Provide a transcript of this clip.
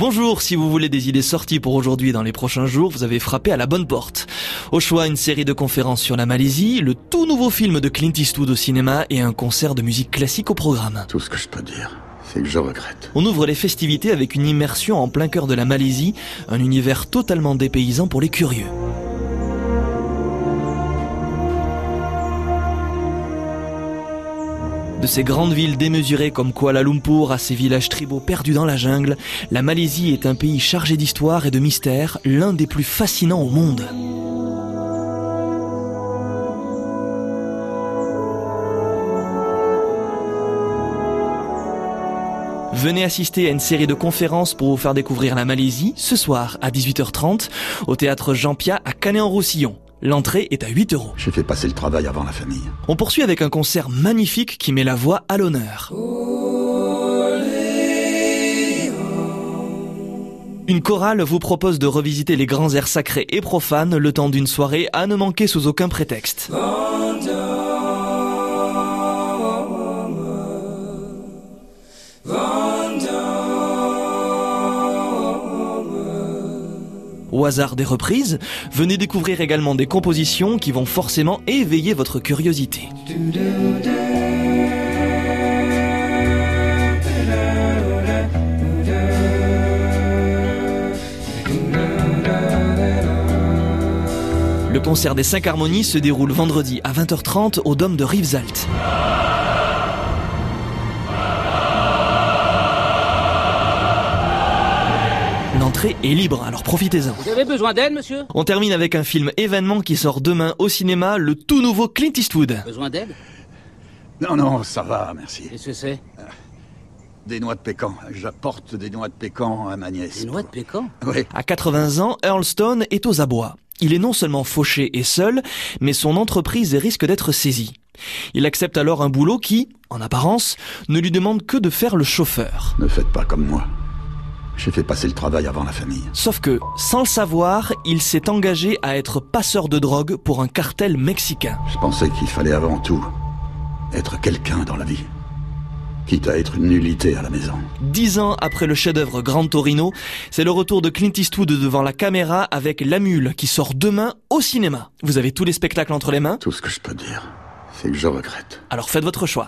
Bonjour, si vous voulez des idées sorties pour aujourd'hui dans les prochains jours, vous avez frappé à la bonne porte. Au choix, une série de conférences sur la Malaisie, le tout nouveau film de Clint Eastwood au cinéma et un concert de musique classique au programme. Tout ce que je peux dire, c'est que je regrette. On ouvre les festivités avec une immersion en plein cœur de la Malaisie, un univers totalement dépaysant pour les curieux. De ces grandes villes démesurées comme Kuala Lumpur à ces villages tribaux perdus dans la jungle, la Malaisie est un pays chargé d'histoire et de mystères, l'un des plus fascinants au monde. Venez assister à une série de conférences pour vous faire découvrir la Malaisie ce soir à 18h30 au théâtre Jean Pia à Canet-en-Roussillon. L'entrée est à 8 euros. J'ai fait passer le travail avant la famille. On poursuit avec un concert magnifique qui met la voix à l'honneur. Une chorale vous propose de revisiter les grands airs sacrés et profanes le temps d'une soirée à ne manquer sous aucun prétexte. Au hasard des reprises, venez découvrir également des compositions qui vont forcément éveiller votre curiosité. Le concert des 5 harmonies se déroule vendredi à 20h30 au Dôme de Rivesaltes. L'entrée est libre, alors profitez-en. Vous avez besoin d'aide, monsieur? On termine avec un film événement qui sort demain au cinéma, le tout nouveau Clint Eastwood. Besoin d'aide? Non, non, ça va, merci. Qu'est-ce que c'est? Des noix de pécan. J'apporte des noix de pécan à ma nièce. Des noix de pécan? Oui. À 80 ans, Earl Stone est aux abois. Il est non seulement fauché et seul, mais son entreprise risque d'être saisie. Il accepte alors un boulot qui, en apparence, ne lui demande que de faire le chauffeur. Ne faites pas comme moi. J'ai fait passer le travail avant la famille. Sauf que, sans le savoir, il s'est engagé à être passeur de drogue pour un cartel mexicain. Je pensais qu'il fallait avant tout être quelqu'un dans la vie. Quitte à être une nullité à la maison. Dix ans après le chef-d'œuvre Grand Torino, c'est le retour de Clint Eastwood devant la caméra avec La Mule qui sort demain au cinéma. Vous avez tous les spectacles entre les mains, Tout ce que je peux dire, c'est que je regrette. alors faites votre choix.